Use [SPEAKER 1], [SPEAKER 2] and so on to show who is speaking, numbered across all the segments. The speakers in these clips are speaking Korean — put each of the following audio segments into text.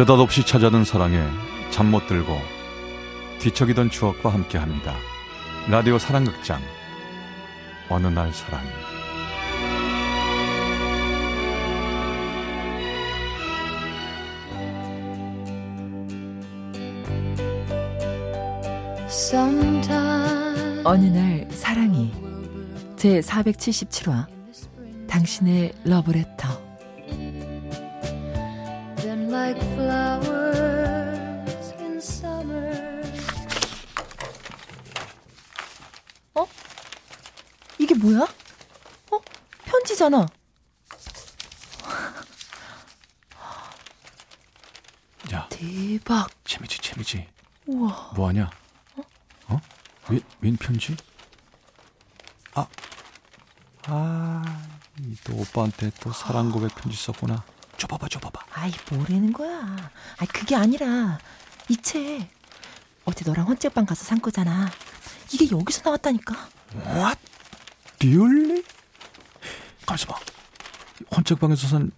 [SPEAKER 1] 느닷없이 찾아든 사랑에 잠 못 들고 뒤척이던 추억과 함께합니다. 라디오 사랑극장. 어느 날 사랑이
[SPEAKER 2] 어느 날 사랑이 제 477화 당신의 러브레터 뭐야? 어? 편지잖아.
[SPEAKER 1] 야
[SPEAKER 2] 대박.
[SPEAKER 1] 재미지 재미지
[SPEAKER 2] 우와.
[SPEAKER 1] 뭐 하냐? 어? 웬, 웬 편지? 아, 아, 이또 오빠한테 또 사랑 고백 편지 썼구나. 줘봐봐, 줘봐봐.
[SPEAKER 2] 아이 뭐라는 거야. 아이 그게 아니라 이 책 어제 너랑 헌책방 가서 산 거잖아. 이게 여기서 나왔다니까.
[SPEAKER 1] What? Really? 가만있어 봐. 헌책방에서 산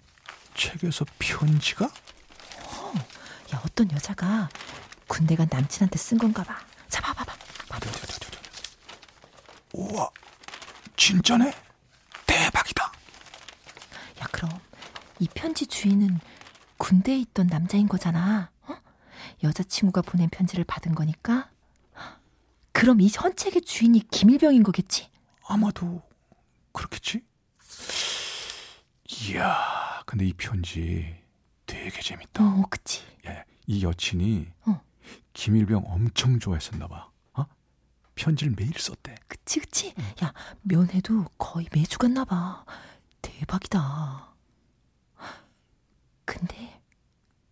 [SPEAKER 1] 책에서 편지가?
[SPEAKER 2] 야 어떤 여자가 군대 간 남친한테 쓴 건가 봐. 자 봐봐봐.
[SPEAKER 1] 어디, 어디. 우와, 진짜네? 대박이다.
[SPEAKER 2] 야 그럼 이 편지 주인은 군대에 있던 남자인 거잖아. 어? 여자친구가 보낸 편지를 받은 거니까. 그럼 이 헌책의 주인이 김일병인 거겠지?
[SPEAKER 1] 아마도 그렇겠지? 이야, 근데 이 편지 되게 재밌다.
[SPEAKER 2] 어, 그치.
[SPEAKER 1] 야, 야, 이 여친이
[SPEAKER 2] 어.
[SPEAKER 1] 김일병 엄청 좋아했었나 봐. 어? 편지를 매일 썼대.
[SPEAKER 2] 그치, 그치. 야, 면회도 거의 매주 갔나 봐. 대박이다. 근데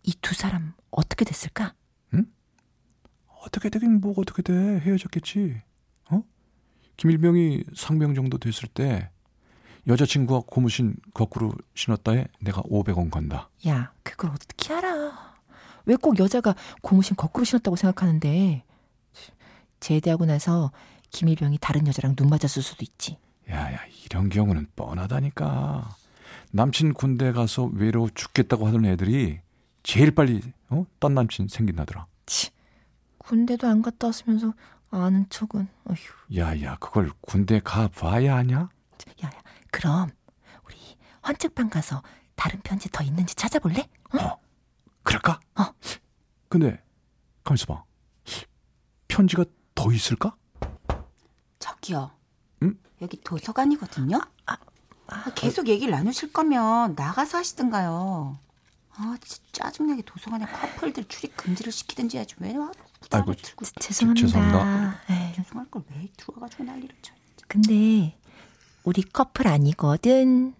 [SPEAKER 2] 이 두 사람 어떻게 됐을까?
[SPEAKER 1] 어떻게 되긴 뭐 어떻게 돼. 헤어졌겠지. 어? 김일병이 상병 정도 됐을 때 여자친구가 고무신 거꾸로 신었다에 내가 500원 건다.
[SPEAKER 2] 야, 그걸 어떻게 알아? 왜 꼭 여자가 고무신 거꾸로 신었다고 생각하는데? 제대하고 나서 김일병이 다른 여자랑 눈 맞았을 수도 있지.
[SPEAKER 1] 야야 이런 경우는 뻔하다니까. 남친 군대 가서 외로워 죽겠다고 하던 애들이 제일 빨리 어? 딴 남친 생긴다더라.
[SPEAKER 2] 치, 군대도 안 갔다 왔으면서 아는 척은. 어휴.
[SPEAKER 1] 야야 그걸 군대 가 봐야 하냐?
[SPEAKER 2] 야, 야, 그럼 우리 헌책방 가서 다른 편지 더 있는지 찾아볼래? 응?
[SPEAKER 1] 어 그럴까?
[SPEAKER 2] 어.
[SPEAKER 1] 근데 가만있어 봐. 편지가 더 있을까?
[SPEAKER 3] 저기요.
[SPEAKER 1] 응?
[SPEAKER 3] 여기 도서관이거든요. 아, 계속 얘기를 나누실 거면 나가서 하시든가요. 아, 진짜 짜증나게 도서관에 커플들 출입 금지를 시키든지 해야지 왜 와?
[SPEAKER 1] 아이고,
[SPEAKER 3] 들고
[SPEAKER 2] 지- 죄송합니다.
[SPEAKER 1] 죄송합니다.
[SPEAKER 2] 에이,
[SPEAKER 3] 죄송할 걸 왜 들어와가지고 난리를 쳐.
[SPEAKER 2] 근데 우리 커플 아니거든.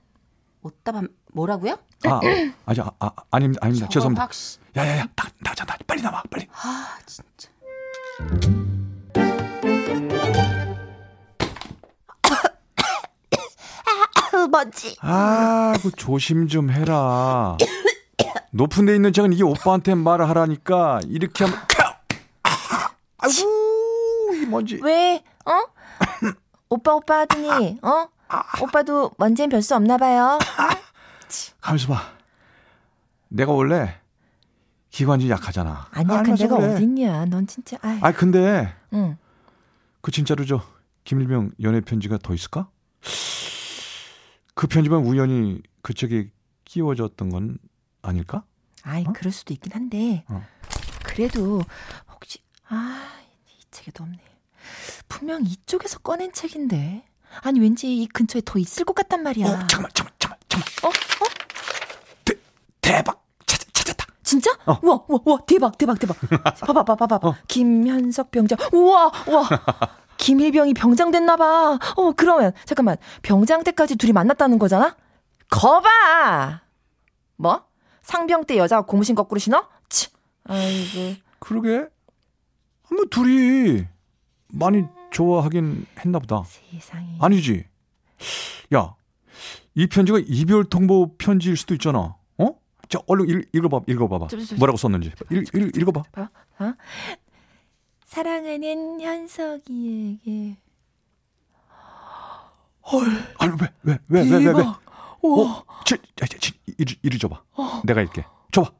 [SPEAKER 3] 어따 뭐라고요?
[SPEAKER 1] 아, 아니, 아, 아, 아닙니다, 아닙니다. 죄송합니다.
[SPEAKER 3] 확 씨.
[SPEAKER 1] 야야야, 나, 나자, 나, 빨리 나와, 빨리.
[SPEAKER 3] 아, 진짜.
[SPEAKER 2] 뭐지?
[SPEAKER 1] 아, 그 조심 좀 해라. 높은 데 있는 책은 이게 오빠한테 말을 하라니까 이렇게 하면 아, 이 먼지.
[SPEAKER 2] 왜? 어? 오빠 오빠 하더니 어? 오빠도 먼지엔 별 수 없나 봐요.
[SPEAKER 1] 가만있어 봐. 내가 원래 기관지 약하잖아.
[SPEAKER 2] 안 약한
[SPEAKER 1] 알면서
[SPEAKER 2] 데가
[SPEAKER 1] 그래.
[SPEAKER 2] 어딨냐? 넌 진짜. 아이.
[SPEAKER 1] 아 근데
[SPEAKER 2] 응.
[SPEAKER 1] 그 진짜로 저 김일병 연애 편지가 더 있을까? 그 편지만 우연히 그 책에 끼워졌던 건 아닐까?
[SPEAKER 2] 아이
[SPEAKER 1] 어?
[SPEAKER 2] 그럴 수도 있긴 한데
[SPEAKER 1] 어.
[SPEAKER 2] 그래도 혹시 아 이 책에도 없네. 분명 이쪽에서 꺼낸 책인데 아니 왠지 이 근처에 더 있을 것 같단 말이야.
[SPEAKER 1] 어 잠깐만 잠깐만 잠깐만 잠깐만.
[SPEAKER 2] 어? 어?
[SPEAKER 1] 대, 대박 찾, 찾았다.
[SPEAKER 2] 진짜?
[SPEAKER 1] 어.
[SPEAKER 2] 우와 우와 우와 대박 대박 대박. 봐봐 봐봐 봐봐.
[SPEAKER 1] 어.
[SPEAKER 2] 김현석 병장. 우와 우와. 김일병이 병장 됐나 봐. 어 그러면 잠깐만 병장 때까지 둘이 만났다는 거잖아? 거봐. 뭐? 상병 때 여자가 고무신 거꾸로 신어? 치. 아이고.
[SPEAKER 1] 그러게. 뭐 둘이 많이 좋아하긴 했나 보다.
[SPEAKER 2] 세상에.
[SPEAKER 1] 아니지. 야, 이 편지가 이별 통보 편지일 수도 있잖아. 어? 자, 얼른 읽, 읽어봐, 읽어봐봐.
[SPEAKER 2] 저, 저, 저,
[SPEAKER 1] 뭐라고 썼는지. 읽, 읽, 읽어봐.
[SPEAKER 2] 어? 사랑하는 현석이에게.
[SPEAKER 1] 아니, 왜, 왜, 왜, 왜, 왜, 왜?
[SPEAKER 2] 우와.
[SPEAKER 1] 어? 이리, 이리 줘봐. 내가 읽게. 줘봐.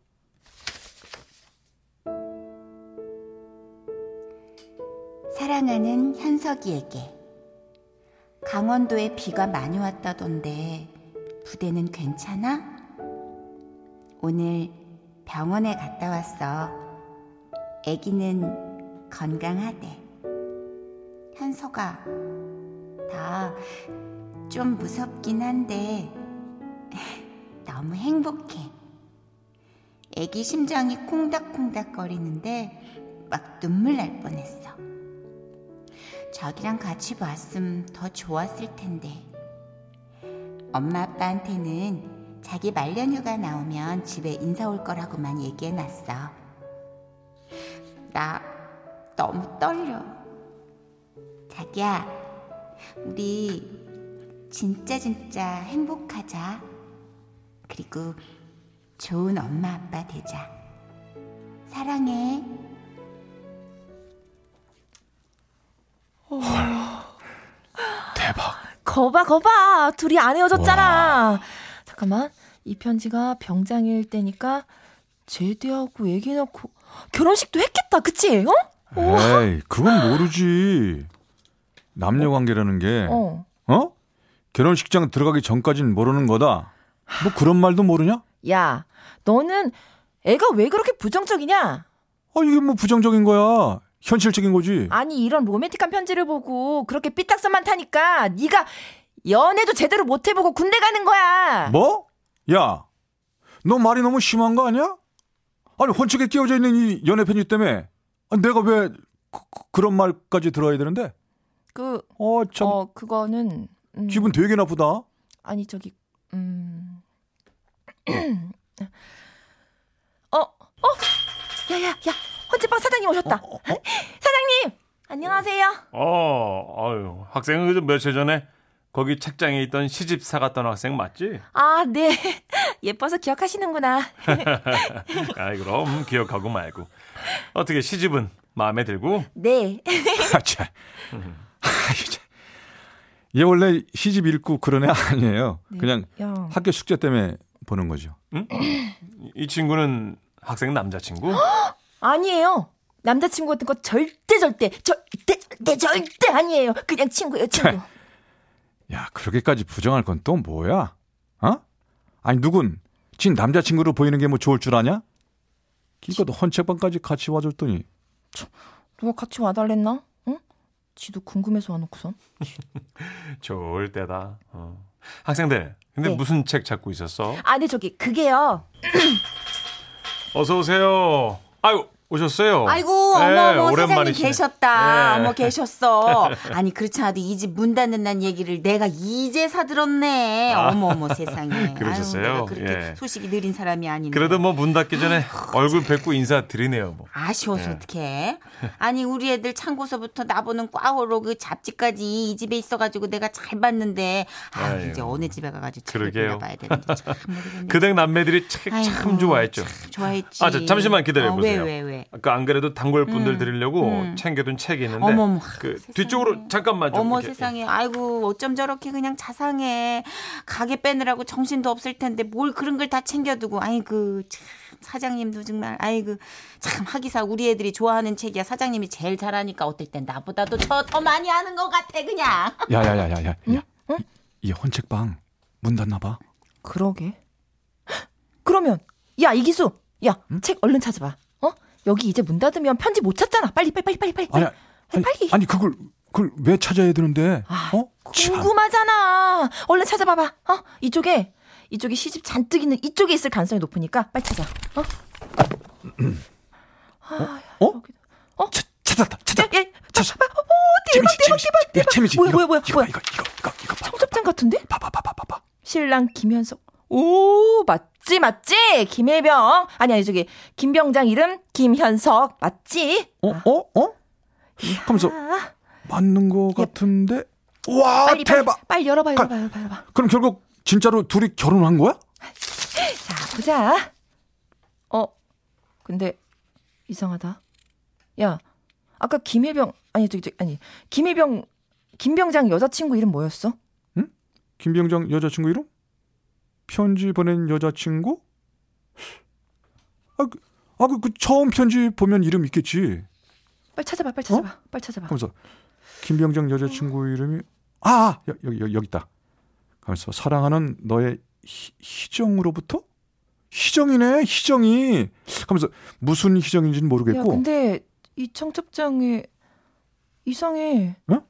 [SPEAKER 3] 사랑하는 현석이에게 강원도에 비가 많이 왔다던데 부대는 괜찮아? 오늘 병원에 갔다 왔어. 아기는 건강하대. 현석아, 나 좀 무섭긴 한데 너무 행복해. 아기 심장이 콩닥콩닥 거리는데 막 눈물 날 뻔했어. 자기랑 같이 봤음 더 좋았을 텐데. 엄마 아빠한테는 자기 말년휴가 나오면 집에 인사 올 거라고만 얘기해 놨어. 나 너무 떨려. 자기야, 우리 진짜 진짜 행복하자. 그리고 좋은 엄마 아빠 되자. 사랑해.
[SPEAKER 1] 대박.
[SPEAKER 2] 거봐, 거봐. 둘이 안 헤어졌잖아. 잠깐만. 이 편지가 병장일 때니까 제대하고 애기 낳고 결혼식도 했겠다. 그치? 어?
[SPEAKER 1] 에이, 그건 모르지. 남녀 관계라는 게, 어?
[SPEAKER 2] 어.
[SPEAKER 1] 결혼식장 들어가기 전까진 모르는 거다. 뭐 그런 말도 모르냐?
[SPEAKER 2] 야, 너는 애가 왜 그렇게 부정적이냐?
[SPEAKER 1] 아, 이게 뭐 부정적인 거야. 현실적인 거지.
[SPEAKER 2] 아니 이런 로맨틱한 편지를 보고 그렇게 삐딱선만 타니까 네가 연애도 제대로 못 해보고 군대 가는 거야.
[SPEAKER 1] 뭐? 야, 너 말이 너무 심한 거 아니야? 아니 혼책에 끼워져 있는 이 연애 편지 때문에 아, 내가 왜 그, 런 말까지 들어야 되는데?
[SPEAKER 2] 그,
[SPEAKER 1] 어, 참
[SPEAKER 2] 어 그거는 음,
[SPEAKER 1] 기분 되게 나쁘다.
[SPEAKER 2] 아니 저기 음, 어, 어, 야야야, 헌재방 사장님 오셨다.
[SPEAKER 1] 어, 어, 어?
[SPEAKER 2] 사장님, 안녕하세요.
[SPEAKER 4] 어, 아유, 학생은 그저 며칠 전에 거기 책장에 있던 시집 사갔던 학생 맞지?
[SPEAKER 2] 아, 네. 예뻐서 기억하시는구나.
[SPEAKER 4] 아이, 그럼 기억하고 말고. 어떻게 시집은 마음에 들고?
[SPEAKER 2] 네.
[SPEAKER 1] 아, 참. 얘 원래 시집 읽고 그런 애 아니에요.
[SPEAKER 2] 네.
[SPEAKER 1] 그냥
[SPEAKER 2] 야.
[SPEAKER 1] 학교 숙제 때문에 보는 거죠.
[SPEAKER 4] 응? 이 친구는 학생 남자친구?
[SPEAKER 2] 아니에요. 남자친구 같은 거 절대 절대 절대 절대 절대 아니에요. 그냥 친구예요, 친구.
[SPEAKER 1] 야, 그렇게까지 부정할 건 또 뭐야? 어? 아니, 누군 진 남자친구로 보이는 게 뭐 좋을 줄 아냐? 기껏 헌책방까지 같이 와줬더니
[SPEAKER 2] 누가 같이 와달랬나? 응? 지도 궁금해서 와놓고선.
[SPEAKER 4] 좋을 때다. 어. 학생들, 근데
[SPEAKER 2] 네.
[SPEAKER 4] 무슨 책 찾고 있었어?
[SPEAKER 2] 아, 네 저기 그게요.
[SPEAKER 4] 어서 오세요. 아유, 오셨어요.
[SPEAKER 3] 아이고
[SPEAKER 4] 네,
[SPEAKER 3] 어머 어머 사장님. 계셨다.
[SPEAKER 4] 네.
[SPEAKER 3] 어머 계셨어. 아니 그렇지 않아도 이 집 문 닫는다는 얘기를 내가 이제 사들었네.
[SPEAKER 4] 아.
[SPEAKER 3] 어머 어머 세상에.
[SPEAKER 4] 그러셨어요?
[SPEAKER 3] 아유, 그렇게
[SPEAKER 4] 예.
[SPEAKER 3] 소식이 느린 사람이 아닌데.
[SPEAKER 4] 그래도 뭐 문 닫기 전에 얼굴 뵙고 인사드리네요, 뭐.
[SPEAKER 3] 아쉬워서
[SPEAKER 4] 네.
[SPEAKER 3] 어떡해. 아니 우리 애들 창고서부터 나보는 꽝으로 그 잡지까지 이 집에 있어가지고 내가 잘 봤는데 아. 이제 어느 집에 가가지고
[SPEAKER 4] 그러게요.
[SPEAKER 3] 골라봐야 되는지 참 모르겠네.
[SPEAKER 4] 그댁 남매들이 책 참 좋아했죠.
[SPEAKER 3] 참 좋아했지.
[SPEAKER 4] 아, 저, 잠시만 기다려보세요.
[SPEAKER 3] 어, 왜, 왜, 왜?
[SPEAKER 4] 아까 안 그래도 단골 분들
[SPEAKER 3] 음,
[SPEAKER 4] 드리려고
[SPEAKER 3] 음.
[SPEAKER 4] 챙겨둔 책이 있는데
[SPEAKER 3] 어머머,
[SPEAKER 4] 그
[SPEAKER 3] 세상에.
[SPEAKER 4] 뒤쪽으로 잠깐만 좀
[SPEAKER 3] 어머
[SPEAKER 4] 이렇게.
[SPEAKER 3] 세상에 아이고 어쩜 저렇게 그냥 자상해 가게 빼느라고 정신도 없을 텐데 뭘 그런 걸 다 챙겨두고 아이고 참 사장님도 정말 아이고 참 하기사 우리 애들이 좋아하는 책이야 사장님이 제일 잘하니까 어떨 땐 나보다도 저 더 많이 하는 것 같아 그냥
[SPEAKER 1] 야야야야야. 야, 이, 이 헌책방 문 닫나 봐.
[SPEAKER 2] 그러게. 그러면 야 이기수, 야책 얼른 찾아봐. 어? 여기 이제 문 닫으면 편지 못 찾잖아. 빨리 빨리 빨리 빨리 빨리.
[SPEAKER 1] 아니, 아니,
[SPEAKER 2] 빨리.
[SPEAKER 1] 아니 그걸 그걸 왜 찾아야 되는데?
[SPEAKER 2] 아,
[SPEAKER 1] 어? 참.
[SPEAKER 2] 궁금하잖아. 얼른 찾아봐봐. 어? 이쪽에 이쪽에 시집 잔뜩 있는 이쪽에 있을 가능성이 높으니까 빨리 찾아. 어? 아,
[SPEAKER 1] 어?
[SPEAKER 2] 여기도. 어?
[SPEAKER 1] 찾- 찾았다. 찾았다.
[SPEAKER 2] 야, 야,
[SPEAKER 1] 찾았어.
[SPEAKER 2] 오, 대박, 대박, 대박, 대박.
[SPEAKER 1] 재미지.
[SPEAKER 2] 뭐야,
[SPEAKER 1] 이거,
[SPEAKER 2] 뭐야, 뭐야,
[SPEAKER 1] 이거,
[SPEAKER 2] 뭐야.
[SPEAKER 1] 이거 이거 이거 이거 봐.
[SPEAKER 2] 청첩장 같은데?
[SPEAKER 1] 봐봐 봐봐 봐봐.
[SPEAKER 2] 신랑 김현석. 오, 맞지, 맞지? 김혜병. 아니, 아니, 저기, 김병장 이름 김현석. 맞지?
[SPEAKER 1] 어? 어? 어? 하면서
[SPEAKER 2] 아,
[SPEAKER 1] 맞는 거 같은데. 와,
[SPEAKER 2] 빨리,
[SPEAKER 1] 대박.
[SPEAKER 2] 빨리, 빨리 열어봐, 열어봐, 열어봐, 열어봐.
[SPEAKER 1] 그럼 결국 진짜로 둘이 결혼한 거야?
[SPEAKER 2] 자, 보자. 어, 근데, 이상하다. 야, 아까 김혜병, 아니, 저기, 저기, 아니, 김혜병, 김병장 여자친구 이름 뭐였어?
[SPEAKER 1] 김병장 여자친구 이름? 편지 보낸 여자친구? 아, 그, 아, 그, 그 처음 편지 보면 이름 있겠지.
[SPEAKER 2] 빨리 찾아봐, 빨리 찾아봐, 빨리 찾아봐.
[SPEAKER 1] 하면서 김병장 여자친구 이름이 아 여- 여기 여기, 여기 있다. 하면서 사랑하는 너의 희, 희정으로부터 희정이네 희정이 하면서 무슨 희정인지는
[SPEAKER 2] 야,
[SPEAKER 1] 모르겠고
[SPEAKER 2] 근데 이 청첩장에 이상해.
[SPEAKER 1] 어?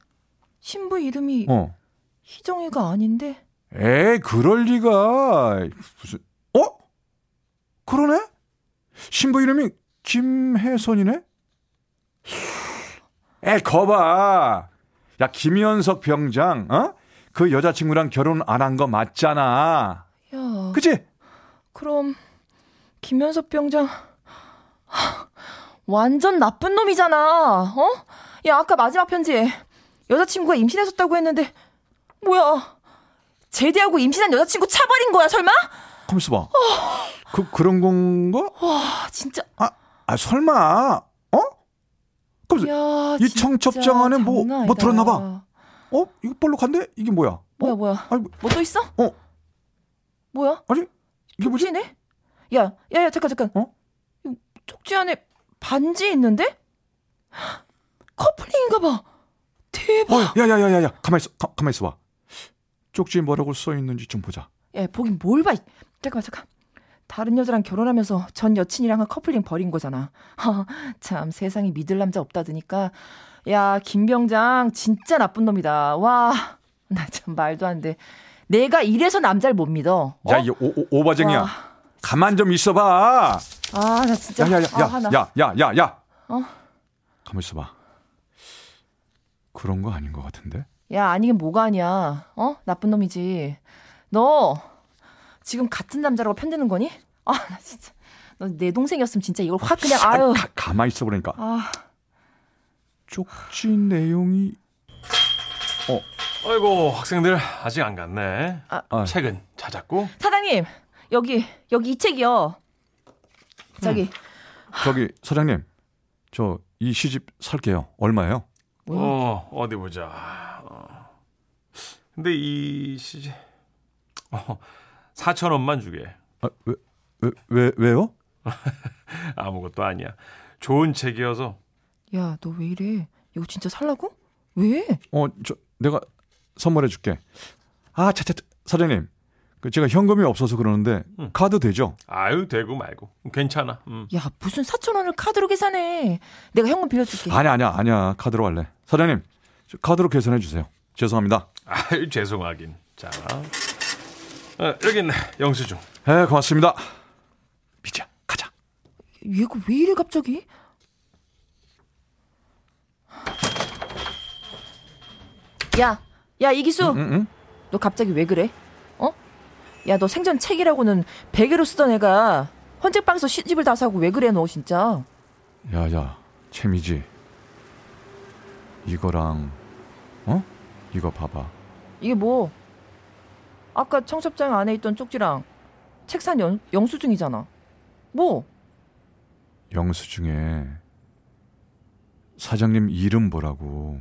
[SPEAKER 2] 신부 이름이
[SPEAKER 1] 어
[SPEAKER 2] 희정이가 아닌데?
[SPEAKER 1] 에이 그럴 리가. 무슨 어? 그러네? 신부 이름이 김혜선이네? 에 거봐. 야 김현석 병장 어 그 여자친구랑 결혼 안 한 거 맞잖아.
[SPEAKER 2] 야,
[SPEAKER 1] 그치?
[SPEAKER 2] 그럼 김현섭 병장 하, 완전 나쁜 놈이잖아. 어? 야, 아까 마지막 편지에 여자친구가 임신했었다고 했는데 뭐야? 제대하고 임신한 여자친구 차버린 거야, 설마?
[SPEAKER 1] 가만있어 봐. 그, 그런 건가?
[SPEAKER 2] 아, 진짜.
[SPEAKER 1] 아, 아 설마, 어? 그럼,
[SPEAKER 2] 야,
[SPEAKER 1] 이 청첩장 안에 뭐-
[SPEAKER 2] 장난
[SPEAKER 1] 뭐. 들었나 봐. 어? 이거 볼록한데? 이게 뭐야? 어?
[SPEAKER 2] 뭐야, 뭐야?
[SPEAKER 1] 아니,
[SPEAKER 2] 뭐또 있어?
[SPEAKER 1] 어?
[SPEAKER 2] 뭐야?
[SPEAKER 1] 아니, 이게 뭐지?
[SPEAKER 2] 쪽지네? 야, 야, 야, 잠깐, 잠깐.
[SPEAKER 1] 어?
[SPEAKER 2] 이 쪽지 안에 반지 있는데? 커플링인가 봐. 대박.
[SPEAKER 1] 어, 야, 야, 야, 야, 야, 가만 있어, 가, 가만 있어 봐. 쪽지에 뭐라고 써 있는지 좀 보자.
[SPEAKER 2] 야, 보긴 뭘 봐. 잠깐만, 잠깐. 다른 여자랑 결혼하면서 전 여친이랑은 커플링 버린 거잖아. 하, 참 세상에 믿을 남자 없다드니까. 야, 김병장 진짜 나쁜 놈이다. 와, 나 참 말도 안 돼. 내가 이래서 남자를 못 믿어. 어?
[SPEAKER 1] 야, 이 오, 오, 오바쟁이야.
[SPEAKER 2] 와.
[SPEAKER 1] 가만 좀 있어봐.
[SPEAKER 2] 아, 나 진짜.
[SPEAKER 1] 야, 야, 야,
[SPEAKER 2] 아,
[SPEAKER 1] 야,
[SPEAKER 2] 화나.
[SPEAKER 1] 야, 야, 야, 야.
[SPEAKER 2] 어?
[SPEAKER 1] 가만 있어 봐. 그런 거 아닌 것 같은데?
[SPEAKER 2] 야, 아니긴 뭐가 아니야. 어? 나쁜 놈이지. 너 지금 같은 남자라고 편드는 거니? 아, 나 진짜. 너 내 동생이었으면 진짜 이걸 확 그냥 아유.
[SPEAKER 1] 가, 가만히 있어 보니까.
[SPEAKER 2] 아,
[SPEAKER 1] 쪽지 내용이,
[SPEAKER 4] 아이고 학생들 아직 안 갔네.
[SPEAKER 1] 아,
[SPEAKER 4] 책은 찾았고.
[SPEAKER 2] 사장님. 여기 여기 이 책이요. 저기
[SPEAKER 1] 저기, 사장님. 저, 이 시집 살게요. 얼마예요?
[SPEAKER 4] 어 어디 보자. 어. 근데 이 시제 어, 4천 원만 주게.
[SPEAKER 1] 아, 왜, 왜, 왜, 왜요?
[SPEAKER 4] 아무것도 아니야. 좋은 책이어서
[SPEAKER 2] 야, 너 왜 이래? 이거 진짜 살라고? 왜?
[SPEAKER 1] 어, 저, 내가 선물해 줄게. 아, 차차, 사장님. 그 제가 현금이 없어서 그러는데,
[SPEAKER 4] 응.
[SPEAKER 1] 카드 되죠?
[SPEAKER 4] 아유 되고 말고 괜찮아. 음.
[SPEAKER 2] 야, 무슨 4천 원을 카드로 계산해? 내가 현금 빌려줄게.
[SPEAKER 1] 아니야, 아니야, 아니야. 카드로 할래. 사장님, 저 카드로 계산해 주세요. 죄송합니다.
[SPEAKER 4] 아유 죄송하긴. 자 어, 여기 있네 영수증.
[SPEAKER 1] 에, 고맙습니다. 미자, 가자.
[SPEAKER 2] 얘가 왜 이래 갑자기? 야, 야 이기수,
[SPEAKER 1] 응, 응?
[SPEAKER 2] 너 갑자기 왜 그래? 어? 야, 너 생전 책이라고는 베개로 쓰던 애가 헌책방에서 시집을 다 사고 왜 그래 너 진짜?
[SPEAKER 1] 야, 야, 채미지. 이거랑, 어? 이거 봐봐.
[SPEAKER 2] 이게 뭐? 아까 청첩장 안에 있던 쪽지랑 책산 연, 영수증이잖아. 뭐?
[SPEAKER 1] 영수증에 사장님 이름 보라고.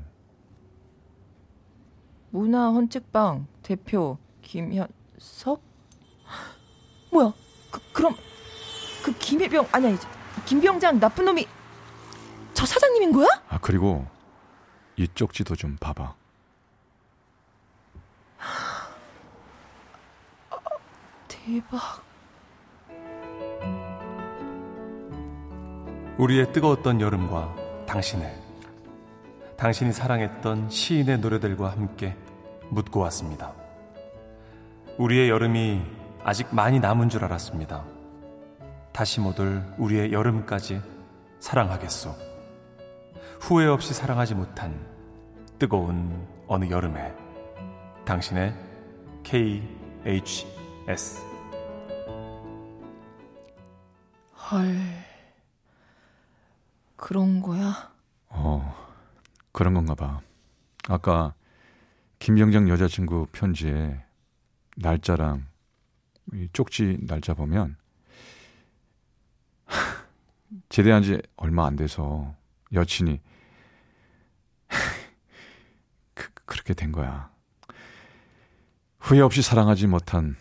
[SPEAKER 2] 문화 헌책방 대표 김현석? 뭐야? 그, 그럼 그 김혜병 아니 아니 김병장 나쁜 놈이 저 사장님인 거야?
[SPEAKER 1] 아, 그리고 이 쪽지도 좀 봐봐.
[SPEAKER 2] 대박.
[SPEAKER 4] 우리의 뜨거웠던 여름과 당신을 당신이 사랑했던 시인의 노래들과 함께 묻고 왔습니다. 우리의 여름이 아직 많이 남은 줄 알았습니다. 다시 못올 우리의 여름까지 사랑하겠소. 후회 없이 사랑하지 못한 뜨거운 어느 여름에 당신의 KHS
[SPEAKER 2] 헐. 그런 거야?
[SPEAKER 1] 어, 그런 건가 봐. 아까 김병장 여자친구 편지에 날짜랑 이 쪽지 날짜 보면 제대한 지 얼마 안 돼서 여친이 그, 그렇게 된 거야. 후회 없이 사랑하지 못한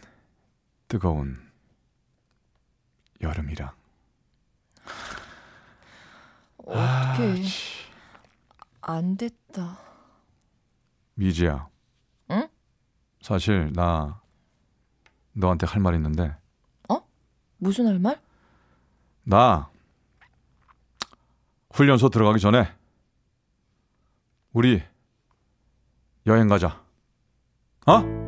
[SPEAKER 1] 뜨거운 여름이라.
[SPEAKER 2] 어떡해. 안 됐다.
[SPEAKER 1] 미지야.
[SPEAKER 2] 응?
[SPEAKER 1] 사실 나 너한테 할 말 있는데
[SPEAKER 2] 무슨 할 말?
[SPEAKER 1] 나 훈련소 들어가기 전에 우리 여행 가자. 어?